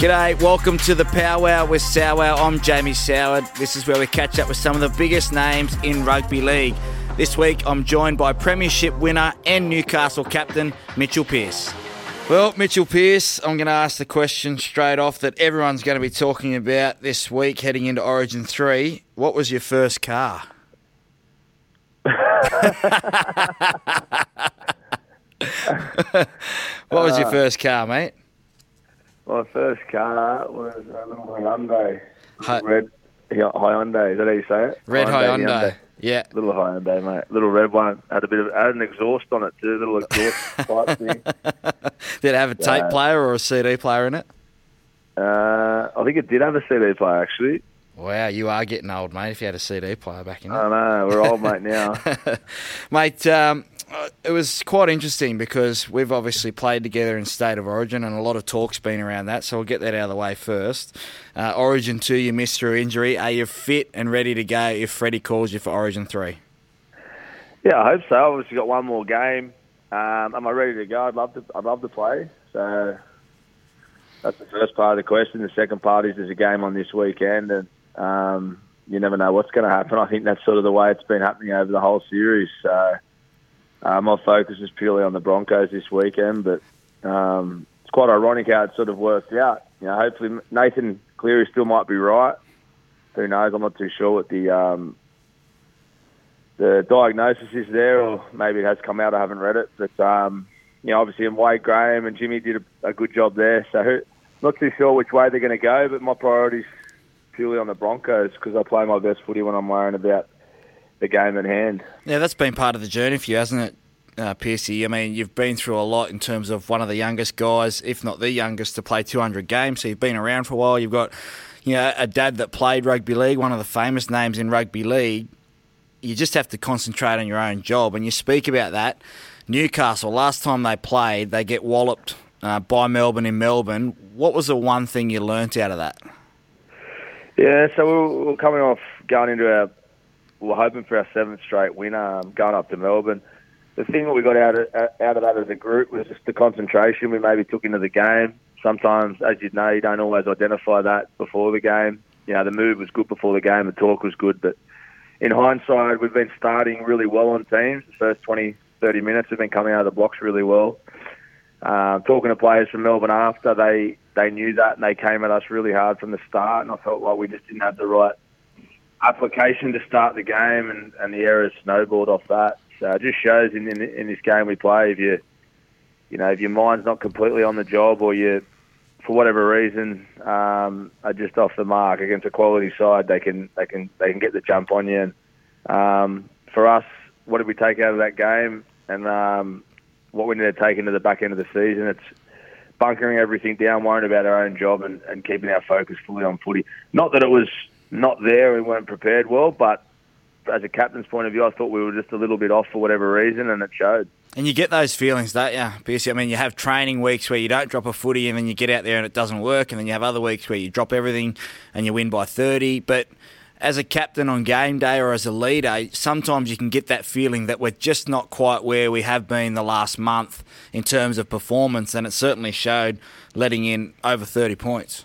G'day, welcome to the Powwow with Sowwow. I'm Jamie Soward. This is where we catch up with some of the biggest names in rugby league. This week, I'm joined by Premiership winner and Newcastle captain Mitchell Pearce. Well, Mitchell Pearce, I'm going to ask the question straight off that everyone's going to be talking about this week heading into Origin 3. What was your first car? what was your first car, mate? My first car was a little Hyundai. Hy- red Hyundai, is that how you say it? Red Hyundai. Yeah. Little Hyundai, mate. Little red one. Had a bit of had an exhaust on it too, little exhaust pipe thing. Did it have a tape player or a CD player in it? Uh, I think it did have a CD player actually. Wow, you are getting old, mate, if you had a CD player back in. I know, we're old mate now. Mate, um, uh, it was quite interesting because we've obviously played together in State of Origin and a lot of talk's been around that, so we'll get that out of the way first. Uh, Origin 2, you missed through injury. Are you fit and ready to go if Freddie calls you for Origin 3? Yeah, I hope so. Obviously got one more game. Um, am I ready to go? I'd love to I'd love to play. So that's the first part of the question. The second part is there's a game on this weekend and um, you never know what's going to happen. I think that's sort of the way it's been happening over the whole series. So uh, my focus is purely on the Broncos this weekend, but um, it's quite ironic how it sort of worked out. You know, hopefully Nathan Cleary still might be right. Who knows? I'm not too sure what the um, the diagnosis is there, or maybe it has come out. I haven't read it, but um, you know, obviously, and Wade Graham and Jimmy did a, a good job there. So, who- not too sure which way they're going to go, but my priority's purely on the Broncos because I play my best footy when I'm worrying about the game at hand. Yeah, that's been part of the journey for you, hasn't it, uh, Piercy? I mean, you've been through a lot in terms of one of the youngest guys, if not the youngest, to play 200 games. So you've been around for a while. You've got, you know, a dad that played rugby league, one of the famous names in rugby league. You just have to concentrate on your own job. And you speak about that. Newcastle, last time they played, they get walloped uh, by Melbourne in Melbourne. What was the one thing you learnt out of that? Yeah, so we we're, we're coming off going into our, we we're hoping for our seventh straight win, um, going up to Melbourne. The thing that we got out of, out of that as a group was just the concentration we maybe took into the game. Sometimes, as you know, you don't always identify that before the game. You know, the mood was good before the game, the talk was good, but in hindsight, we've been starting really well on teams. The first 20, 30 minutes have been coming out of the blocks really well. Um, talking to players from Melbourne after, they, they knew that and they came at us really hard from the start, and I felt like we just didn't have the right application to start the game, and, and the errors snowballed off that. So it just shows in, in in this game we play if you you know if your mind's not completely on the job or you for whatever reason um, are just off the mark against a quality side, they can they can they can get the jump on you. And um, for us, what did we take out of that game? And um, what we need to take into the back end of the season, it's bunkering everything down, worrying about our own job, and, and keeping our focus fully on footy. Not that it was not there, we weren't prepared well, but as a captain's point of view, I thought we were just a little bit off for whatever reason, and it showed. And you get those feelings, don't you? Because I mean, you have training weeks where you don't drop a footy, and then you get out there and it doesn't work, and then you have other weeks where you drop everything and you win by thirty. But as a captain on game day or as a leader, sometimes you can get that feeling that we're just not quite where we have been the last month in terms of performance, and it certainly showed letting in over thirty points.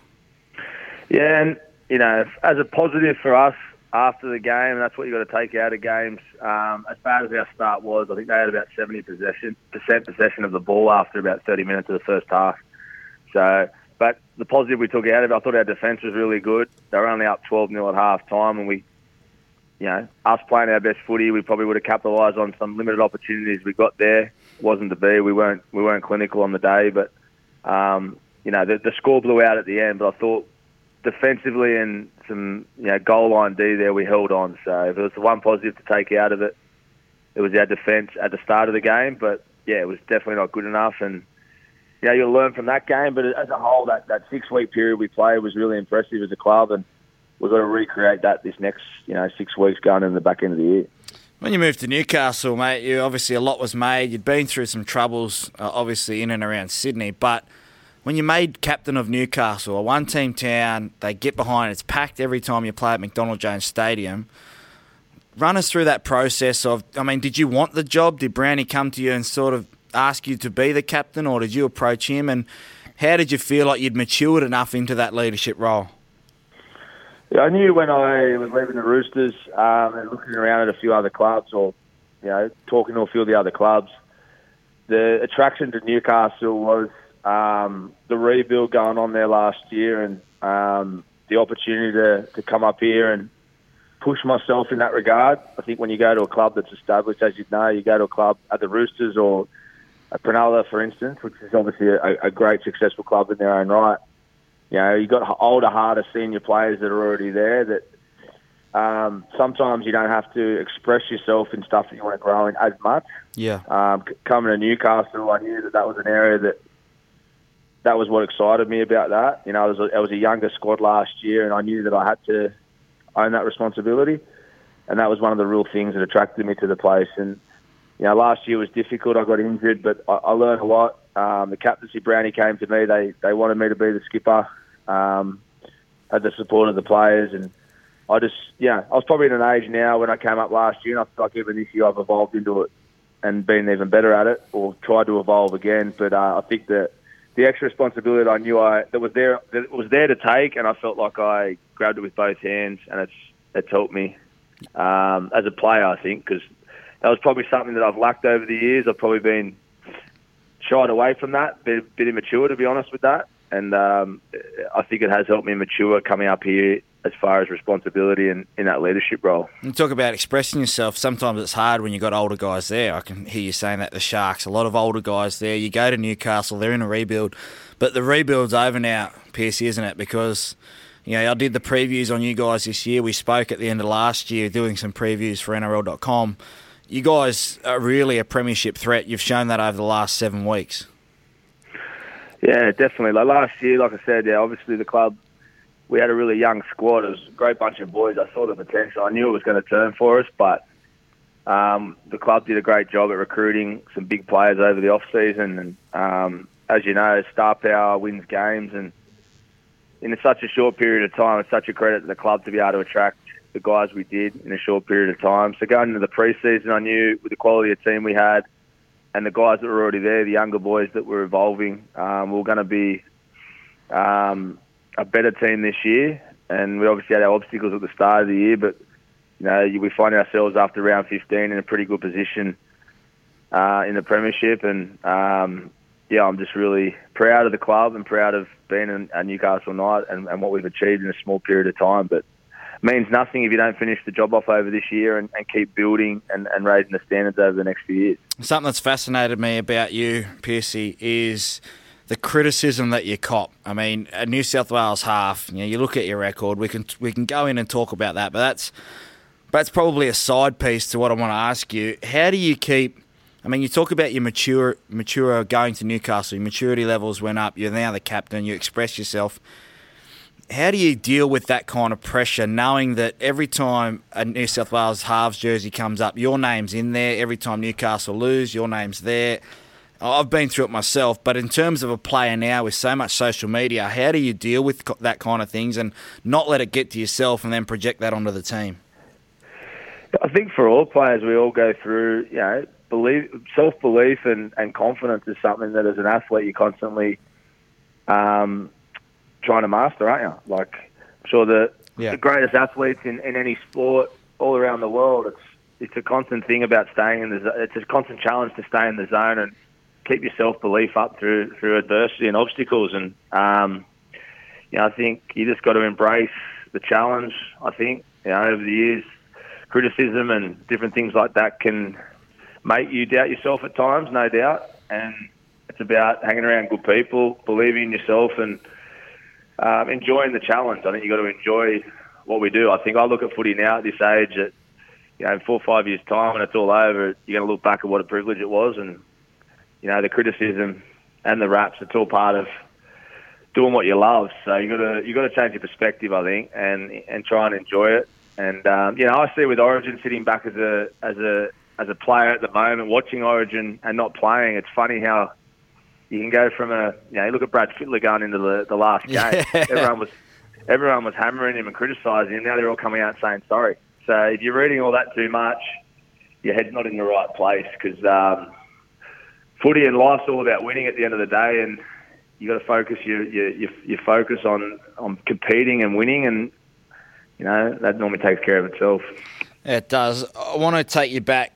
Yeah, and you know, as a positive for us after the game, and that's what you've got to take out of games. Um, as bad as our start was, I think they had about seventy possession percent possession of the ball after about thirty minutes of the first half. So, but the positive we took out of it, I thought our defence was really good. They were only up twelve 0 at half time, and we, you know, us playing our best footy, we probably would have capitalised on some limited opportunities we got there. It wasn't to be. We weren't we weren't clinical on the day, but um, you know, the, the score blew out at the end. But I thought defensively and some you know goal line D there, we held on. So if it was the one positive to take out of it, it was our defence at the start of the game. But yeah, it was definitely not good enough. And yeah, you'll learn from that game. But as a whole, that, that six week period we played was really impressive as a club, and we've got to recreate that this next you know six weeks going in the back end of the year. When you moved to Newcastle, mate, you obviously a lot was made. You'd been through some troubles, uh, obviously in and around Sydney, but when you're made captain of Newcastle, a one-team town, they get behind. It's packed every time you play at McDonald Jones Stadium. Run us through that process of. I mean, did you want the job? Did Brownie come to you and sort of ask you to be the captain, or did you approach him? And How did you feel like you'd matured enough into that leadership role? Yeah, I knew when I was leaving the Roosters um, and looking around at a few other clubs, or you know, talking to a few of the other clubs, the attraction to Newcastle was um, the rebuild going on there last year, and um, the opportunity to, to come up here and push myself in that regard. I think when you go to a club that's established, as you know, you go to a club at the Roosters or at Cronulla, for instance, which is obviously a, a great, successful club in their own right. You know, you've got older, harder senior players that are already there that um, sometimes you don't have to express yourself in stuff that you want to grow in as much. Yeah. Um, coming to Newcastle, I knew that that was an area that that was what excited me about that. You know, I was a, I was a younger squad last year, and I knew that I had to own that responsibility, and that was one of the real things that attracted me to the place. And you know, last year was difficult. I got injured, but I, I learned a lot. Um, the captaincy Brownie came to me. They they wanted me to be the skipper. Um, had the support of the players, and I just yeah, I was probably at an age now when I came up last year, and I feel like even this year I've evolved into it and been even better at it, or tried to evolve again. But uh, I think that the extra responsibility that I knew I that was there that was there to take, and I felt like I grabbed it with both hands, and it's it's helped me um, as a player. I think because that was probably something that I've lacked over the years. I've probably been shied away from that, bit, a bit immature to be honest with that, and um, I think it has helped me mature coming up here as far as responsibility and in that leadership role. You talk about expressing yourself. Sometimes it's hard when you've got older guys there. I can hear you saying that the Sharks, a lot of older guys there. You go to Newcastle, they're in a rebuild, but the rebuild's over now, Piercy, isn't it? Because you know, I did the previews on you guys this year. We spoke at the end of last year doing some previews for NRL.com. You guys are really a premiership threat. You've shown that over the last seven weeks. Yeah, definitely. Like last year, like I said, yeah, obviously the club we had a really young squad. It was a great bunch of boys. I saw the potential. I knew it was going to turn for us, but um, the club did a great job at recruiting some big players over the off season. And um, as you know, star power wins games, and in such a short period of time, it's such a credit to the club to be able to attract the guys we did in a short period of time. So going into the preseason, I knew with the quality of team we had and the guys that were already there, the younger boys that were evolving, um, we were going to be um, a better team this year, and we obviously had our obstacles at the start of the year, but you know we find ourselves after round 15 in a pretty good position uh, in the premiership, and um, yeah, I'm just really proud of the club and proud of being a Newcastle Knight and, and what we've achieved in a small period of time, but means nothing if you don't finish the job off over this year and, and keep building and, and, raising the standards over the next few years. Something that's fascinated me about you, Piercy, is the criticism that you cop. I mean, a New South Wales half. You know, you look at your record. We can we can go in and talk about that, but that's that's probably a side piece to what I want to ask you. How do you keep? I mean, you talk about your mature mature going to Newcastle. Your maturity levels went up. You're now the captain. You express yourself. How do you deal with that kind of pressure, knowing that every time a New South Wales halves jersey comes up, your name's in there. Every time Newcastle lose, your name's there I've been through it myself, but in terms of a player now with so much social media, how do you deal with that kind of things and not let it get to yourself and then project that onto the team? I think for all players, we all go through, you know, belief, self belief and, and confidence is something that as an athlete you're constantly um, trying to master, aren't you? Like, I'm sure the, yeah. the greatest athletes in, in any sport all around the world, it's it's a constant thing about staying in the. It's a constant challenge to stay in the zone and keep your self belief up through through adversity and obstacles. And um, you know, I think you just got to embrace the challenge. I think you know over the years, criticism and different things like that can make you doubt yourself at times, no doubt. And it's about hanging around good people, believing in yourself, and um, enjoying the challenge. I think you got to enjoy what we do. I think I look at footy now at this age that you know, in four or five years' time, when it's all over, you're going to look back at what a privilege it was, and you know, the criticism and the raps, it's all part of doing what you love. So you got to you got to change your perspective, I think, and and try and enjoy it. And um, you know, I see with Origin sitting back as a as a as a player at the moment, watching Origin and not playing. It's funny how you can go from a you know, you look at Brad Fittler going into the the last game. Yeah. Everyone was everyone was hammering him and criticising him. Now they're all coming out saying sorry. So if you're reading all that too much, your head's not in the right place because. Um, footy and life's all about winning at the end of the day. And you got to focus your, your your focus on on competing and winning, and you know that normally takes care of itself. It does. I want to take you back.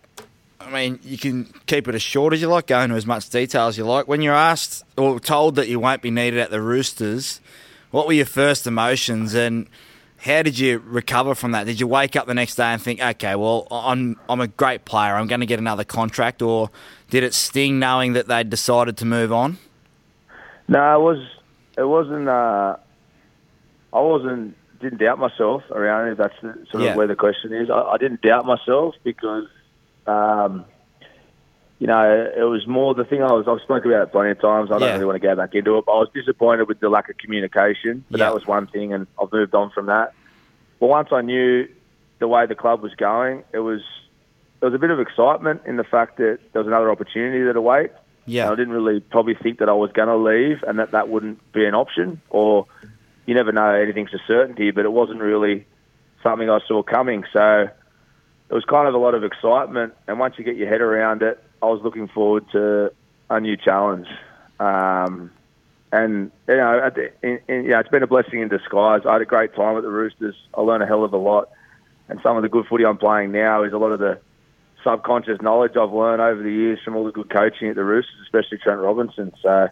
I mean, you can keep it as short as you like, go into as much detail as you like. When you're asked or told that you won't be needed at the Roosters, what were your first emotions and how did you recover from that? Did you wake up the next day and think, okay, well, I'm I'm a great player, I'm going to get another contract, or did it sting knowing that they'd decided to move on? No, it was. It wasn't. Uh, I wasn't. Didn't doubt myself around it. That's the, sort Yeah. of where the question is. I, I didn't doubt myself because, um, you know, it was more the thing. I was. I've spoken about it plenty of times. I don't Yeah. really want to go back into it. But I was disappointed with the lack of communication. But Yeah. that was one thing, and I've moved on from that. But once I knew the way the club was going, it was there was a bit of excitement in the fact that there was another opportunity that await. Yeah. I didn't really probably think that I was going to leave and that that wouldn't be an option. Or you never know, anything's a certainty, but it wasn't really something I saw coming. So it was kind of a lot of excitement. And once you get your head around it, I was looking forward to a new challenge. Um, and you know, the, in, in, yeah, it's been a blessing in disguise. I had a great time at the Roosters. I learned a hell of a lot, and some of the good footy I'm playing now is a lot of the subconscious knowledge I've learned over the years from all the good coaching at the Roosters, especially Trent Robinson. So,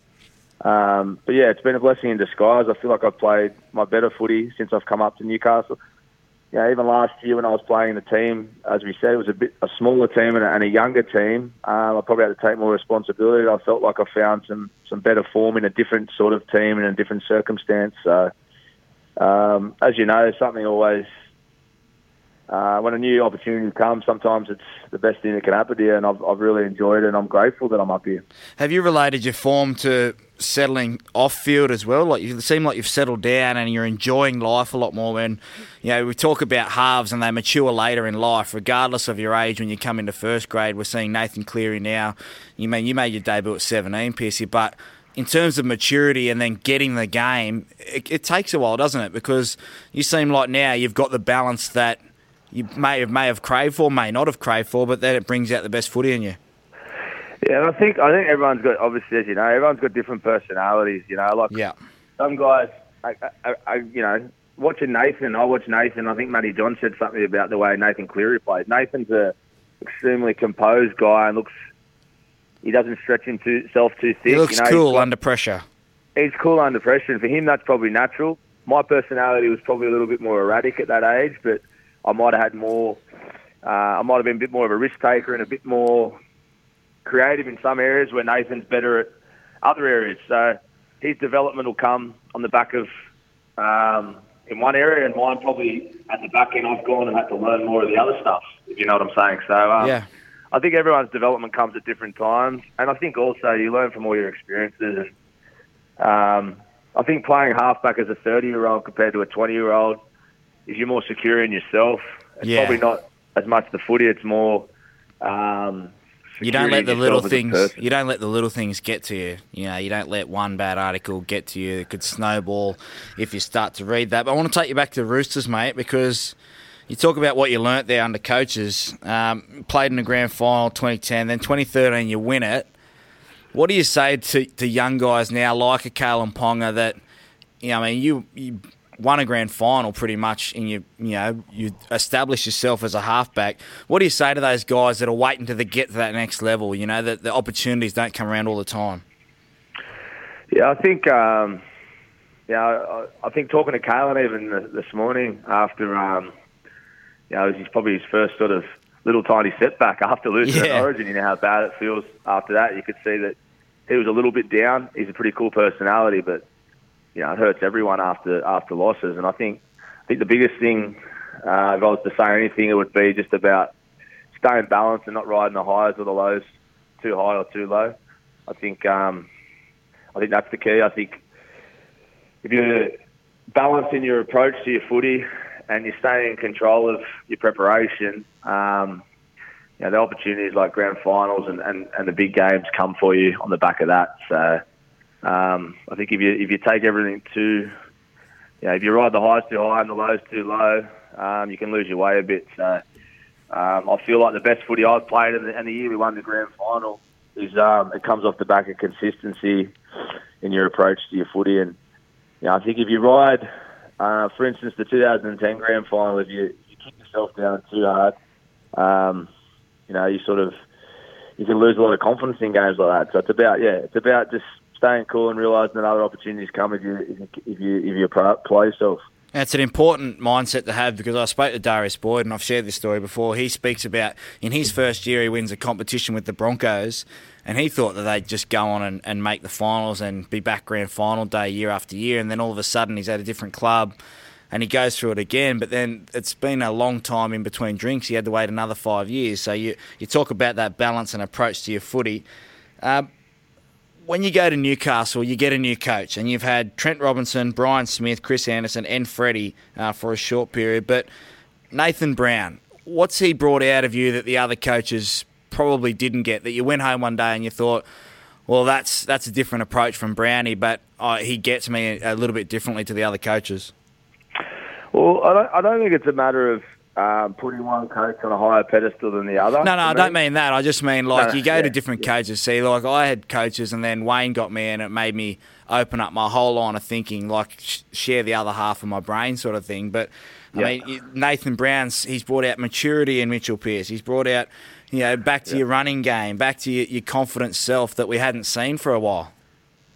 um, but yeah, it's been a blessing in disguise. I feel like I've played my better footy since I've come up to Newcastle. Yeah, even last year when I was playing the team, as we said, it was a bit a smaller team and a, and a younger team. Um, I probably had to take more responsibility. I felt like I found some some better form in a different sort of team and a different circumstance. So, um, as you know, something always uh, when a new opportunity comes, sometimes it's the best thing that can happen to you, and I've, I've really enjoyed it, and I'm grateful that I'm up here. Have you related your form to settling off field as well? Like you seem like you've settled down and you're enjoying life a lot more. When you know we talk about halves and they mature later in life, regardless of your age. When you come into first grade, we're seeing Nathan Cleary now. You mean you made your debut at 17, Piercy, but in terms of maturity and then getting the game, it, it takes a while, doesn't it? Because you seem like now you've got the balance that you may have may have craved for, may not have craved for, but then it brings out the best footy in you. Yeah, and I think I think everyone's got obviously, as you know, everyone's got different personalities. You know, like Yeah, some guys, I, I, I, you know, watching Nathan, I watch Nathan. I think Matty Johns said something about the way Nathan Cleary plays. Nathan's a extremely composed guy and looks. He doesn't stretch himself too thick. he looks you know, cool got- under pressure. he's cool under pressure, and for him, that's probably natural. My personality was probably a little bit more erratic at that age, but I might have had more. Uh, I might have been a bit more of a risk taker and a bit more creative in some areas where Nathan's better at other areas. So his development will come on the back of um, in one area, and mine probably at the back end. I've gone and had to learn more of the other stuff. If you know what I'm saying. So um, Yeah. I think everyone's development comes at different times, and I think also you learn from all your experiences. And um, I think playing halfback as a 30 year old compared to a 20 year old is you're more secure in yourself. It's Yeah. probably not as much the footy; it's more. Um, You don't let the little things. You don't let the little things get to you. You know, you don't let one bad article get to you. It could snowball if you start to read that. But I want to take you back to the Roosters, mate, because you talk about what you learnt there under coaches. Um, played in the grand final 2010, then 2013 you win it. What do you say to, to young guys now like a Kalyn Ponga that, you know, I mean, you, you won a grand final pretty much and you, you know, you establish yourself as a halfback. What do you say to those guys that are waiting to the, get to that next level, you know, that the opportunities don't come around all the time? Yeah, I think. Um, yeah, I, I think talking to Kalyn even this morning after, um, you know, he's probably his first sort of little tiny setback after losing Yeah. at Origin. You know how bad it feels after that. You could see that he was a little bit down. He's a pretty cool personality, but you know it hurts everyone after after losses. And I think I think the biggest thing, uh, if I was to say anything, it would be just about staying balanced and not riding the highs or the lows too high or too low. I think um, I think that's the key. I think if you're balanced in your approach to your footy and you stay in control of your preparation, um, you know, the opportunities like grand finals and, and, and the big games come for you on the back of that. So um, I think if you if you take everything too, you know, if you ride the highs too high and the lows too low, um, you can lose your way a bit. So um, I feel like the best footy I've played and the, the year we won the grand final is um, it comes off the back of consistency in your approach to your footy. And you know, I think if you ride, uh, for instance, the 2010 grand final, if you, you kick yourself down too hard, um, you know, you sort of you can lose a lot of confidence in games like that. So it's about yeah, it's about just staying cool and realising that other opportunities come if you if you if you play yourself. It's an important mindset to have because I spoke to Darius Boyd and I've shared this story before. He speaks about in his first year he wins a competition with the Broncos and he thought that they'd just go on and, and make the finals and be back grand final day year after year and then all of a sudden he's at a different club and he goes through it again. But then it's been a long time in between drinks. He had to wait another five years. So you, you talk about that balance and approach to your footy. Um, when you go to Newcastle, you get a new coach, and you've had Trent Robinson, Brian Smith, Chris Anderson, and Freddie uh, for a short period. But Nathan Brown, what's he brought out of you that the other coaches probably didn't get? That you went home one day and you thought, well, that's that's a different approach from Brownie, but uh, he gets me a, little bit differently to the other coaches. Well, I don't, I don't think it's a matter of um, putting one coach on a higher pedestal than the other. No, no, I don't mean that. I just mean like no, you go yeah, to different yeah. coaches. See, like I had coaches, and then Wayne got me, and it made me open up my whole line of thinking, like sh- share the other half of my brain, sort of thing. But I yeah. mean, Nathan Brown's he's brought out maturity in Mitchell Pearce. He's brought out, you know, back to your running game, back to your, your, confident self that we hadn't seen for a while.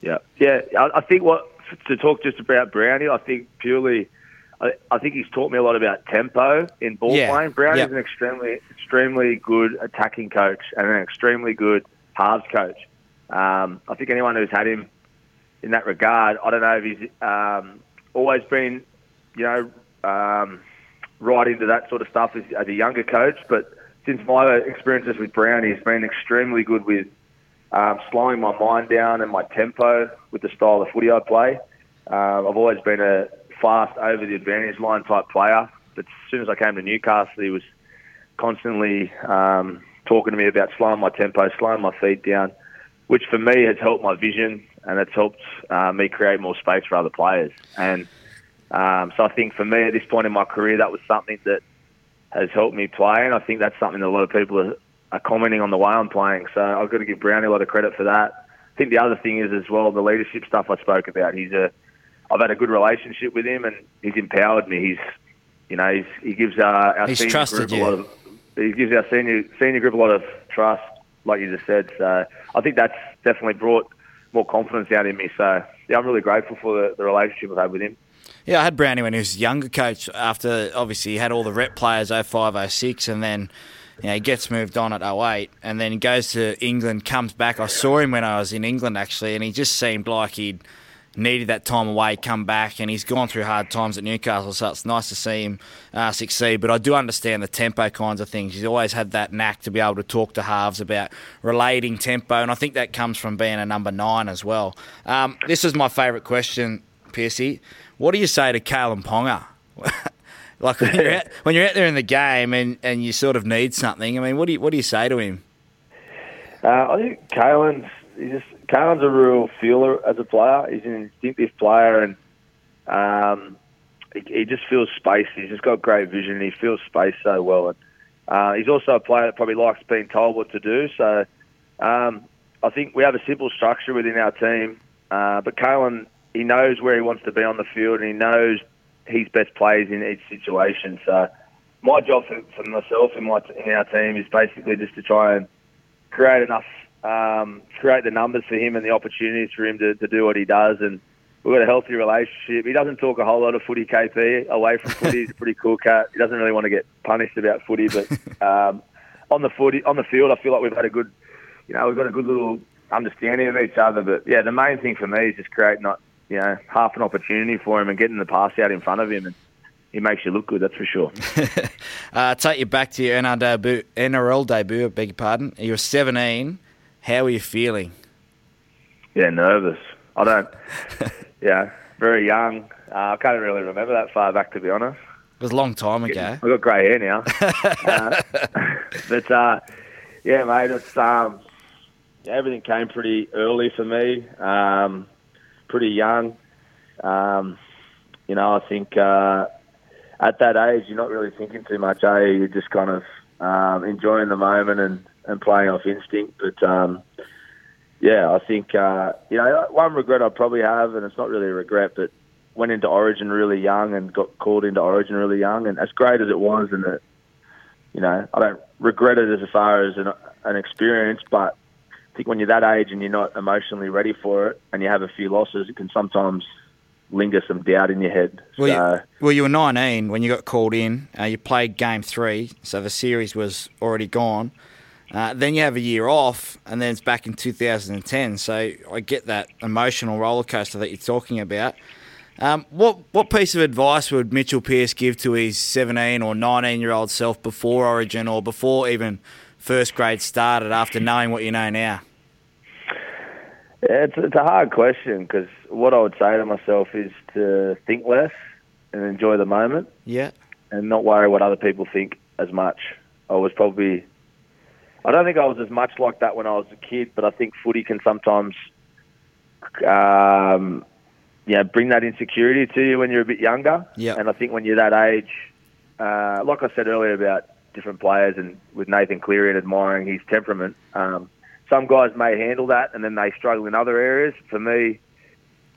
Yeah, yeah. I, I think what to talk just about Brownie, I think purely I, I think he's taught me a lot about tempo in ball yeah. playing. Brown yep. is an extremely, extremely good attacking coach and an extremely good halves coach. Um, I think anyone who's had him in that regard, I don't know if he's um, always been, you know, um, right into that sort of stuff as, as, a younger coach, but since my experiences with Brown, he's been extremely good with um, slowing my mind down and my tempo with the style of footy I play. Uh, I've always been a, fast over the advantage line type player. But as soon as I came to Newcastle, he was constantly um, talking to me about slowing my tempo, slowing my feet down, which for me has helped my vision and it's helped uh, me create more space for other players. And um, so I think for me at this point in my career, that was something that has helped me play, and I think that's something that a lot of people are, are commenting on the way I'm playing. So I've got to give Brownie a lot of credit for that. I think the other thing is as well the leadership stuff I spoke about. He's a I've had a good relationship with him, and he's empowered me. He's, you know, he's, he gives uh, our he's senior trusted group you. a lot of. He gives our senior senior group a lot of trust, like you just said. So I think that's definitely brought more confidence out in me. So yeah, I'm really grateful for the, the relationship I've had with him. Yeah, I had Brownie when he was younger coach. After obviously he had all the rep players 05, 06, and then you know, he gets moved on at 08 and then he goes to England, comes back. I saw him when I was in England actually, and he just seemed like he'd needed that time away, come back, and he's gone through hard times at Newcastle, so it's nice to see him uh, succeed. But I do understand the tempo kinds of things. He's always had that knack to be able to talk to halves about relating tempo, and I think that comes from being a number nine as well. Um, this is my favourite question, Piercy. What do you say to Kalyn Ponga? like when you're, out, when you're out there in the game and, and you sort of need something, I mean, what do you, what do you say to him? Uh, I think Kalyn's he just Kalyn's a real feeler as a player. He's an instinctive player, and um, he, he, just feels space. He's just got great vision. He feels space so well, and uh, he's also a player that probably likes being told what to do. So um, I think we have a simple structure within our team, uh, but Kalyn he knows where he wants to be on the field, and he knows his best plays in each situation. So my job for, for myself and my in our team is basically just to try and create enough um, create the numbers for him and the opportunities for him to, to do what he does. And we've got a healthy relationship. He doesn't talk a whole lot of footy KP away from footy. He's a pretty cool cat. He doesn't really want to get punished about footy, but um, on the footy on the field, I feel like we've had a good, you know, we've got a good little understanding of each other. But yeah, the main thing for me is just creating, not you know, half an opportunity for him and getting the pass out in front of him and he makes you look good, that's for sure. uh, take you back to your NRL debut, NRL debut, beg your pardon. You were 17. How are you feeling? Yeah, nervous. I don't. yeah, very young. Uh, I can't really remember that far back, to be honest. It was a long time ago. I've got grey hair now. uh, but uh, yeah, mate, it's um, yeah, everything came pretty early for me. Um, pretty young. Um, you know, I think uh, at that age, you're not really thinking too much. Eh? You're just kind of um, enjoying the moment and and playing off instinct. But um, yeah, I think uh, you know one regret I probably have, and it's not really a regret, but went into Origin really young and got called into Origin really young, and as great as it was, and it, you know, I don't regret it as far as an, an experience, but I think when you're that age and you're not emotionally ready for it, and you have a few losses, it can sometimes linger some doubt in your head. Well, so, you, well, you were 19 when you got called in. Uh, you played game three, so the series was already gone. Uh, then you have a year off, and then it's back in 2010. So I get that emotional roller coaster that you're talking about. Um, what what piece of advice would Mitchell Pearce give to his 17 or 19 year old self before Origin or before even first grade started? After knowing what you know now. Yeah, it's, it's a hard question because what I would say to myself is to think less and enjoy the moment. Yeah. And not worry what other people think as much. I was probably, I don't think I was as much like that when I was a kid, but I think footy can sometimes, um, you know, bring that insecurity to you when you're a bit younger. Yeah. And I think when you're that age, uh, like I said earlier about different players and with Nathan Cleary and admiring his temperament, um, some guys may handle that and then they struggle in other areas. For me,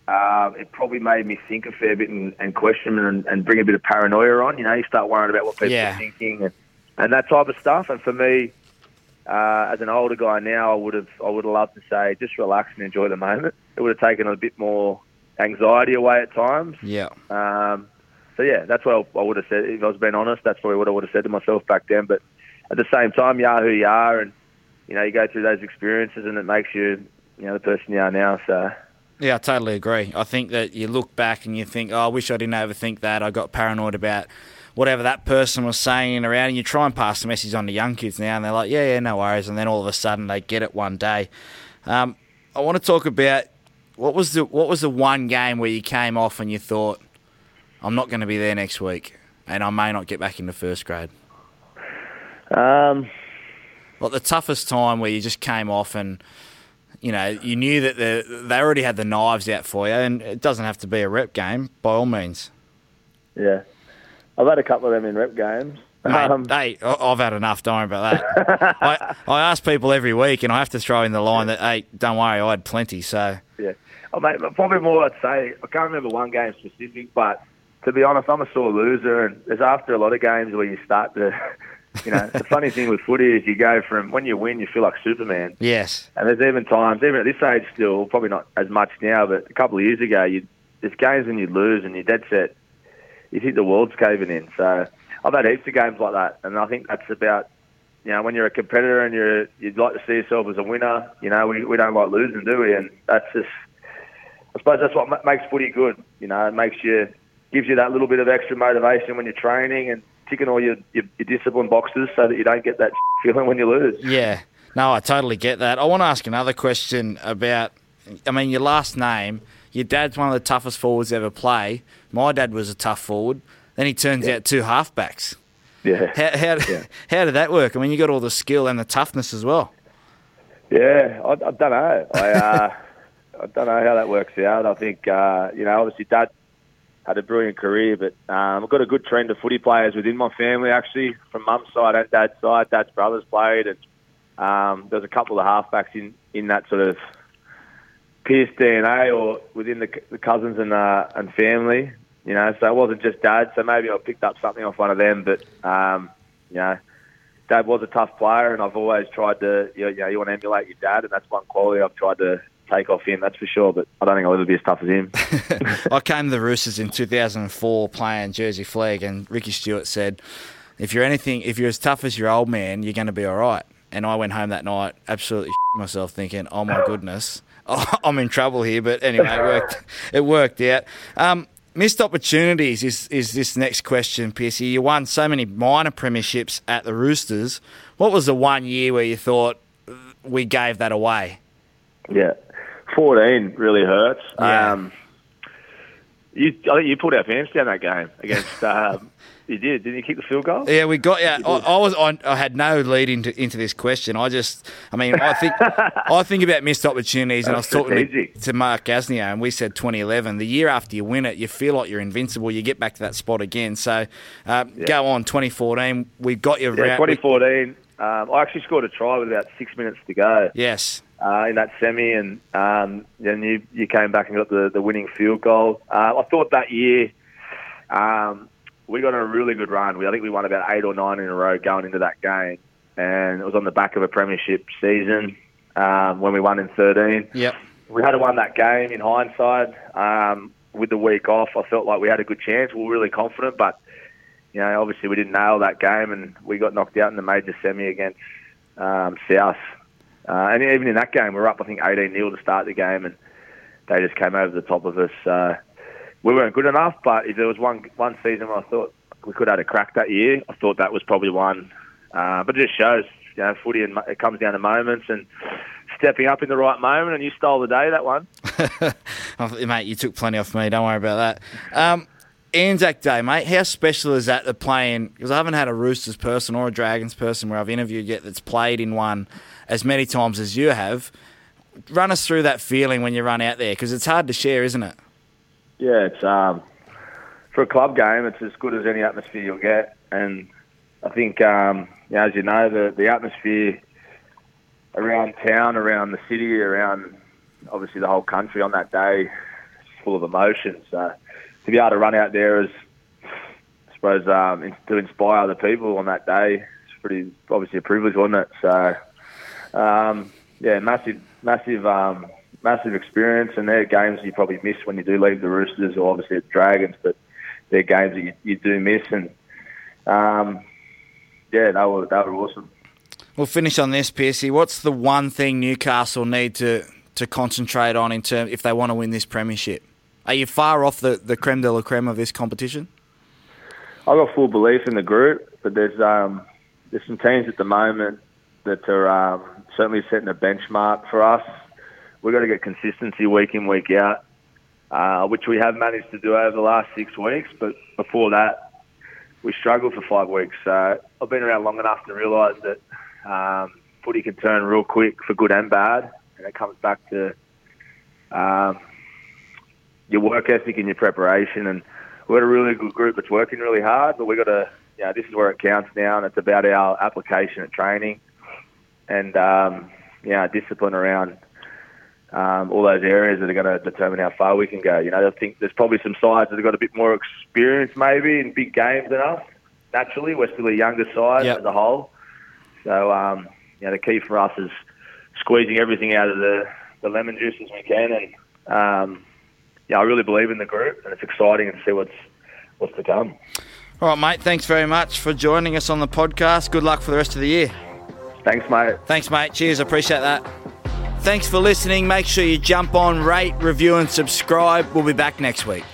um, it probably made me think a fair bit and, and question and, and, bring a bit of paranoia on. You know, you start worrying about what people yeah. are thinking and, and that type of stuff. And for me, uh, as an older guy now, I would have I would have loved to say just relax and enjoy the moment. It would have taken a bit more anxiety away at times. Yeah. Um, so yeah, that's what I would have said. If I was being honest, that's probably what I would have said to myself back then. But at the same time, you are who you are, and you know, you go through those experiences and it makes you, you know, the person you are now. So. Yeah, I totally agree. I think that you look back and you think, oh, I wish I didn't overthink that. I got paranoid about whatever that person was saying around, and you try and pass the message on to young kids now, and they're like, yeah, yeah, no worries. And then all of a sudden they get it one day. Um, I want to talk about what was the what was the one game where you came off and you thought, I'm not going to be there next week, and I may not get back into first grade. Um, like the toughest time where you just came off and you know you knew that the, they already had the knives out for you, and it doesn't have to be a rep game by all means. Yeah, I've had a couple of them in rep games. Mate, um, hey, I've had enough. Don't worry about that. I, I ask people every week, and I have to throw in the line that, hey, don't worry, I had plenty. So yeah, oh, mate, probably more. I'd say I can't remember one game specific, but to be honest, I'm a sore loser, and there's after a lot of games where you start to you know, the funny thing with footy is you go from when you win, you feel like Superman. Yes. And there's even times, even at this age, still probably not as much now, but a couple of years ago, you there's games when you lose and you're dead set. You think the world's caving in. So I've had heaps of games like that, and I think that's about. You know, when you're a competitor and you're you'd like to see yourself as a winner. You know, we we don't like losing, do we? And that's just. I suppose that's what makes footy good. You know, it makes you gives you that little bit of extra motivation when you're training and ticking all your, your, your discipline boxes so that you don't get that feeling when you lose. Yeah. No, I totally get that. I want to ask another question about, I mean, your last name. Your dad's one of the toughest forwards ever play. My dad was a tough forward. Then he turns yeah. out two halfbacks. Yeah. How, how, yeah. how did that work? I mean, you got all the skill and the toughness as well. Yeah, I, I don't know. I, uh, I don't know how that works out. I think, uh, you know, obviously dad had a brilliant career. But um, I've got a good trend of footy players within my family, actually, from mum's side and dad's side. Dad's brothers played, and um, there's a couple of halfbacks in, in that sort of Pearce DNA or within the, the cousins and uh, and family. You know, so it wasn't just dad. So maybe I picked up something off one of them. But um, you know, dad was a tough player, and I've always tried to you know, you want to emulate your dad, and that's one quality I've tried to take off him, that's for sure. But I don't think I'll ever be as tough as him. I came to the Roosters in 2004 playing Jersey Flegg, and Ricky Stuart said, "If you're anything, if you're as tough as your old man, you're going to be all right." And I went home that night absolutely myself, thinking, "Oh my goodness, I'm in trouble here." But anyway, it worked. It worked out. Um, missed opportunities is is this next question, Piercy. You won so many minor premierships at the Roosters. What was the one year where you thought we gave that away? Yeah, 14 really hurts. Yeah. Um, you, I think you pulled our pants down that game against. Um, you did, didn't you? Kick the field goal. Yeah, we got. Yeah, I, I, was. I, I, had no lead into into this question. I just. I mean, I think. I think about missed opportunities, and I was talking to, to, Mark Gasnier, and we said 2011. The year after you win it, you feel like you're invincible. You get back to that spot again. So, uh, yeah. go on. 2014. We got you. Yeah, 2014. Um, I actually scored a try with about six minutes to go. Yes. Uh, in that semi, and um, then you you came back and got the, the winning field goal. Uh, I thought that year um, we got a really good run. We, I think we won about eight or nine in a row going into that game, and it was on the back of a premiership season um, when we won in 13. Yep. We had to won that game in hindsight. Um, with the week off, I felt like we had a good chance. We were really confident, but you know, obviously we didn't nail that game, and we got knocked out in the major semi against um, South. Uh, and even in that game, we were up, I think, 18 0 to start the game, and they just came over the top of us. Uh, we weren't good enough, but if there was one one season where I thought we could have had a crack that year, I thought that was probably one. Uh, but it just shows, you know, footy and it comes down to moments and stepping up in the right moment, and you stole the day that one. mate, you took plenty off me. Don't worry about that. Um, Anzac Day, mate. How special is that? The playing because I haven't had a Roosters person or a Dragons person where I've interviewed yet that's played in one as many times as you have. Run us through that feeling when you run out there because it's hard to share, isn't it? Yeah, it's um, for a club game. It's as good as any atmosphere you'll get, and I think um, you know, as you know, the the atmosphere around town, around the city, around obviously the whole country on that day is full of emotion. So to be able to run out there as I suppose um, to inspire other people on that day, it's pretty obviously a privilege, wasn't it? So um, yeah, massive, massive, um, massive experience, and they're games you probably miss when you do leave the Roosters, or obviously the Dragons, but they're games that you, you do miss, and um, yeah, they were they were awesome. We'll finish on this, Piercy. What's the one thing Newcastle need to, to concentrate on in terms if they want to win this premiership? Are you far off the, the creme de la creme of this competition? I've got full belief in the group, but there's um, there's some teams at the moment that are um, certainly setting a benchmark for us. We've got to get consistency week in, week out, uh, which we have managed to do over the last six weeks. But before that, we struggled for five weeks. So I've been around long enough to realise that um, footy can turn real quick for good and bad, and it comes back to um, your work ethic and your preparation. And we've got a really good group that's working really hard, but we've got to, you know, this is where it counts now, and it's about our application at training and um, you know, discipline around um, all those areas that are going to determine how far we can go. You know, I think there's probably some sides that have got a bit more experience maybe in big games than us. Naturally, we're still a younger side yep. as a whole. So, um, you know, the key for us is squeezing everything out of the, the lemon juice as we can. And, um, yeah, I really believe in the group, and it's exciting to see what's, what's to come. All right, mate. Thanks very much for joining us on the podcast. Good luck for the rest of the year. Thanks, mate. Thanks, mate. Cheers. Appreciate that. Thanks for listening. Make sure you jump on, rate, review, and subscribe. We'll be back next week.